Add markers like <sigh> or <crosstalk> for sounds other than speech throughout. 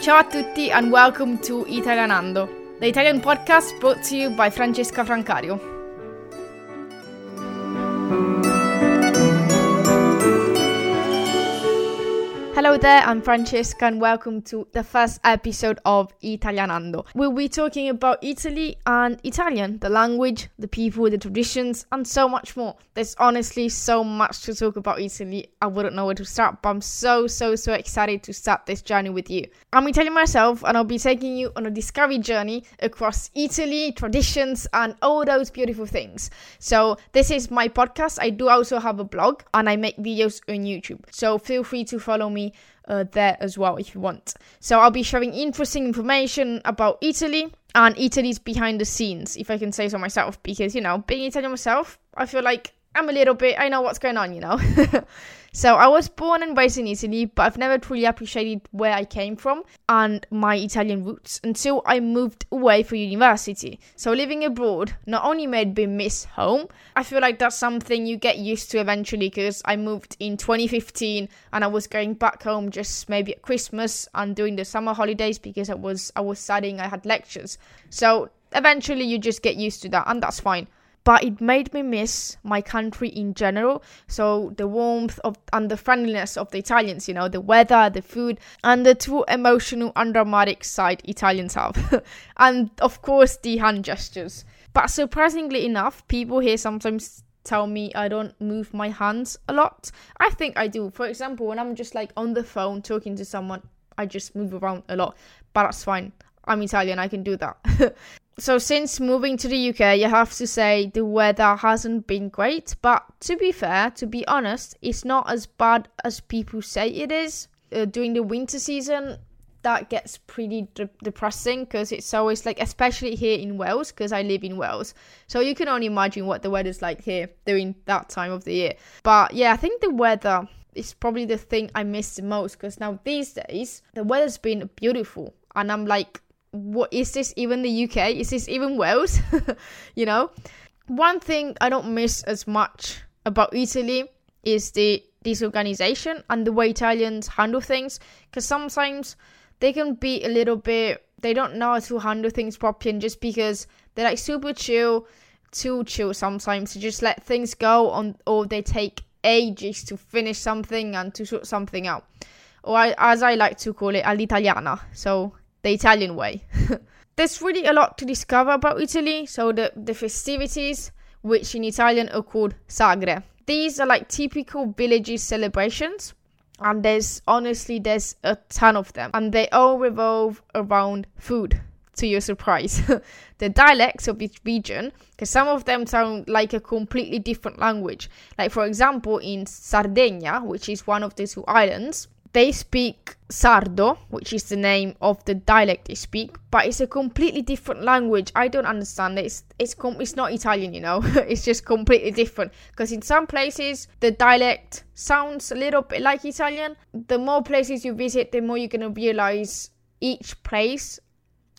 Ciao a tutti and welcome to Italianando, the Italian podcast brought to you by Francesca Francario. Hello there, I'm Francesca and welcome to the first episode of Italianando. We'll be talking about Italy and Italian, the language, the people, the traditions, and so much more. There's honestly so much to talk about Italy, I wouldn't know where to start, but I'm so, so, so excited to start this journey with you. I'm Italian myself and I'll be taking you on a discovery journey across Italy, traditions, and all those beautiful things. So, this is my podcast. I do also have a blog and I make videos on YouTube. So, feel free to follow me uh, there as well if you want. So I'll be sharing interesting information about Italy and Italy's behind the scenes, if I can say so myself, because you know, being Italian myself, I feel like I'm a little bit, I know what's going on, you know. <laughs> So I was born and raised in Italy, but I've never truly appreciated where I came from and my Italian roots until I moved away for university. So living abroad not only made me miss home, I feel like that's something you get used to eventually because I moved in 2015 and I was going back home just maybe at Christmas and during the summer holidays because I was I was studying, I had lectures. So eventually you just get used to that and that's fine but it made me miss my country in general. So the warmth of and the friendliness of the Italians, you know, the weather, the food, and the true emotional and dramatic side Italians have, <laughs> and of course the hand gestures. But surprisingly enough, people here sometimes tell me I don't move my hands a lot. I think I do. For example, when I'm just like on the phone talking to someone, I just move around a lot. But that's fine. I'm Italian, I can do that. <laughs> so since moving to the UK, you have to say the weather hasn't been great, but to be fair, to be honest, it's not as bad as people say it is. Uh, during the winter season, that gets pretty de- depressing because it's always like, especially here in Wales, because I live in Wales. So you can only imagine what the weather's like here during that time of the year. But yeah, I think the weather is probably the thing I miss the most because now these days the weather's been beautiful, and I'm like, what is this even the UK? Is this even Wales? <laughs> you know, one thing I don't miss as much about Italy is the disorganization and the way Italians handle things because sometimes they can be a little bit they don't know how to handle things properly and just because they're like super chill too chill sometimes to just let things go on or they take ages to finish something and to sort something out or I, as I like to call it all'italiana so the Italian way. <laughs> There's really a lot to discover about Italy. So the, the festivities, which in Italian are called sagre. These are like typical villages celebrations. And there's honestly there's a ton of them. And they all revolve around food to your surprise. <laughs> the dialects of each region, because some of them sound like a completely different language. Like, for example, in Sardinia, which is one of the two islands, they speak Sardo, which is the name of the dialect they speak, but it's a completely different language. I don't understand it. It's it's com- it's not Italian, you know. <laughs> it's just completely different because in some places the dialect sounds a little bit like Italian. The more places you visit, the more you're gonna realize each place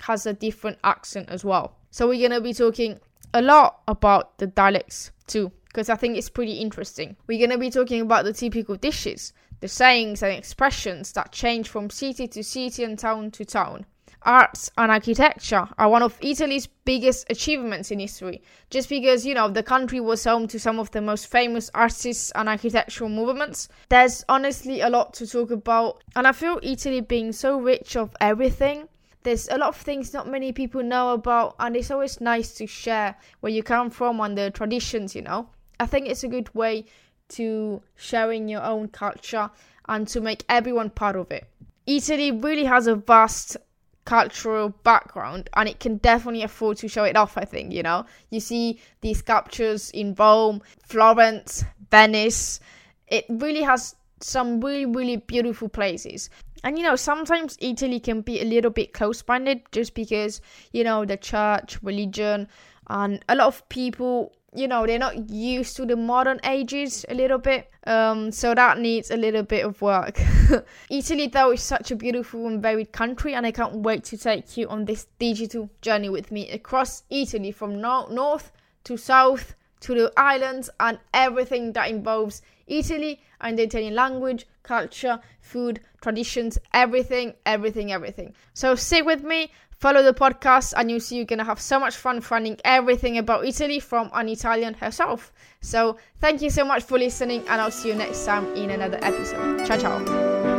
has a different accent as well. So we're gonna be talking a lot about the dialects too because I think it's pretty interesting. We're going to be talking about the typical dishes, the sayings and expressions that change from city to city and town to town. Arts and architecture are one of Italy's biggest achievements in history, just because, you know, the country was home to some of the most famous artists and architectural movements. There's honestly a lot to talk about, and I feel Italy being so rich of everything there's a lot of things not many people know about and it's always nice to share where you come from and the traditions you know I think it's a good way to sharing your own culture and to make everyone part of it. Italy really has a vast cultural background and it can definitely afford to show it off, I think, you know. You see these sculptures in Rome, Florence, Venice. It really has some really, really beautiful places. And you know, sometimes Italy can be a little bit close minded just because, you know, the church, religion, and a lot of people you know they're not used to the modern ages a little bit um so that needs a little bit of work. <laughs> Italy though is such a beautiful and varied country and i can't wait to take you on this digital journey with me across italy from no- north to south to the islands and everything that involves Italy and the Italian language, culture, food, traditions, everything, everything, everything. So stick with me, follow the podcast, and you'll see you're gonna have so much fun finding everything about Italy from an Italian herself. So thank you so much for listening, and I'll see you next time in another episode. Ciao, ciao.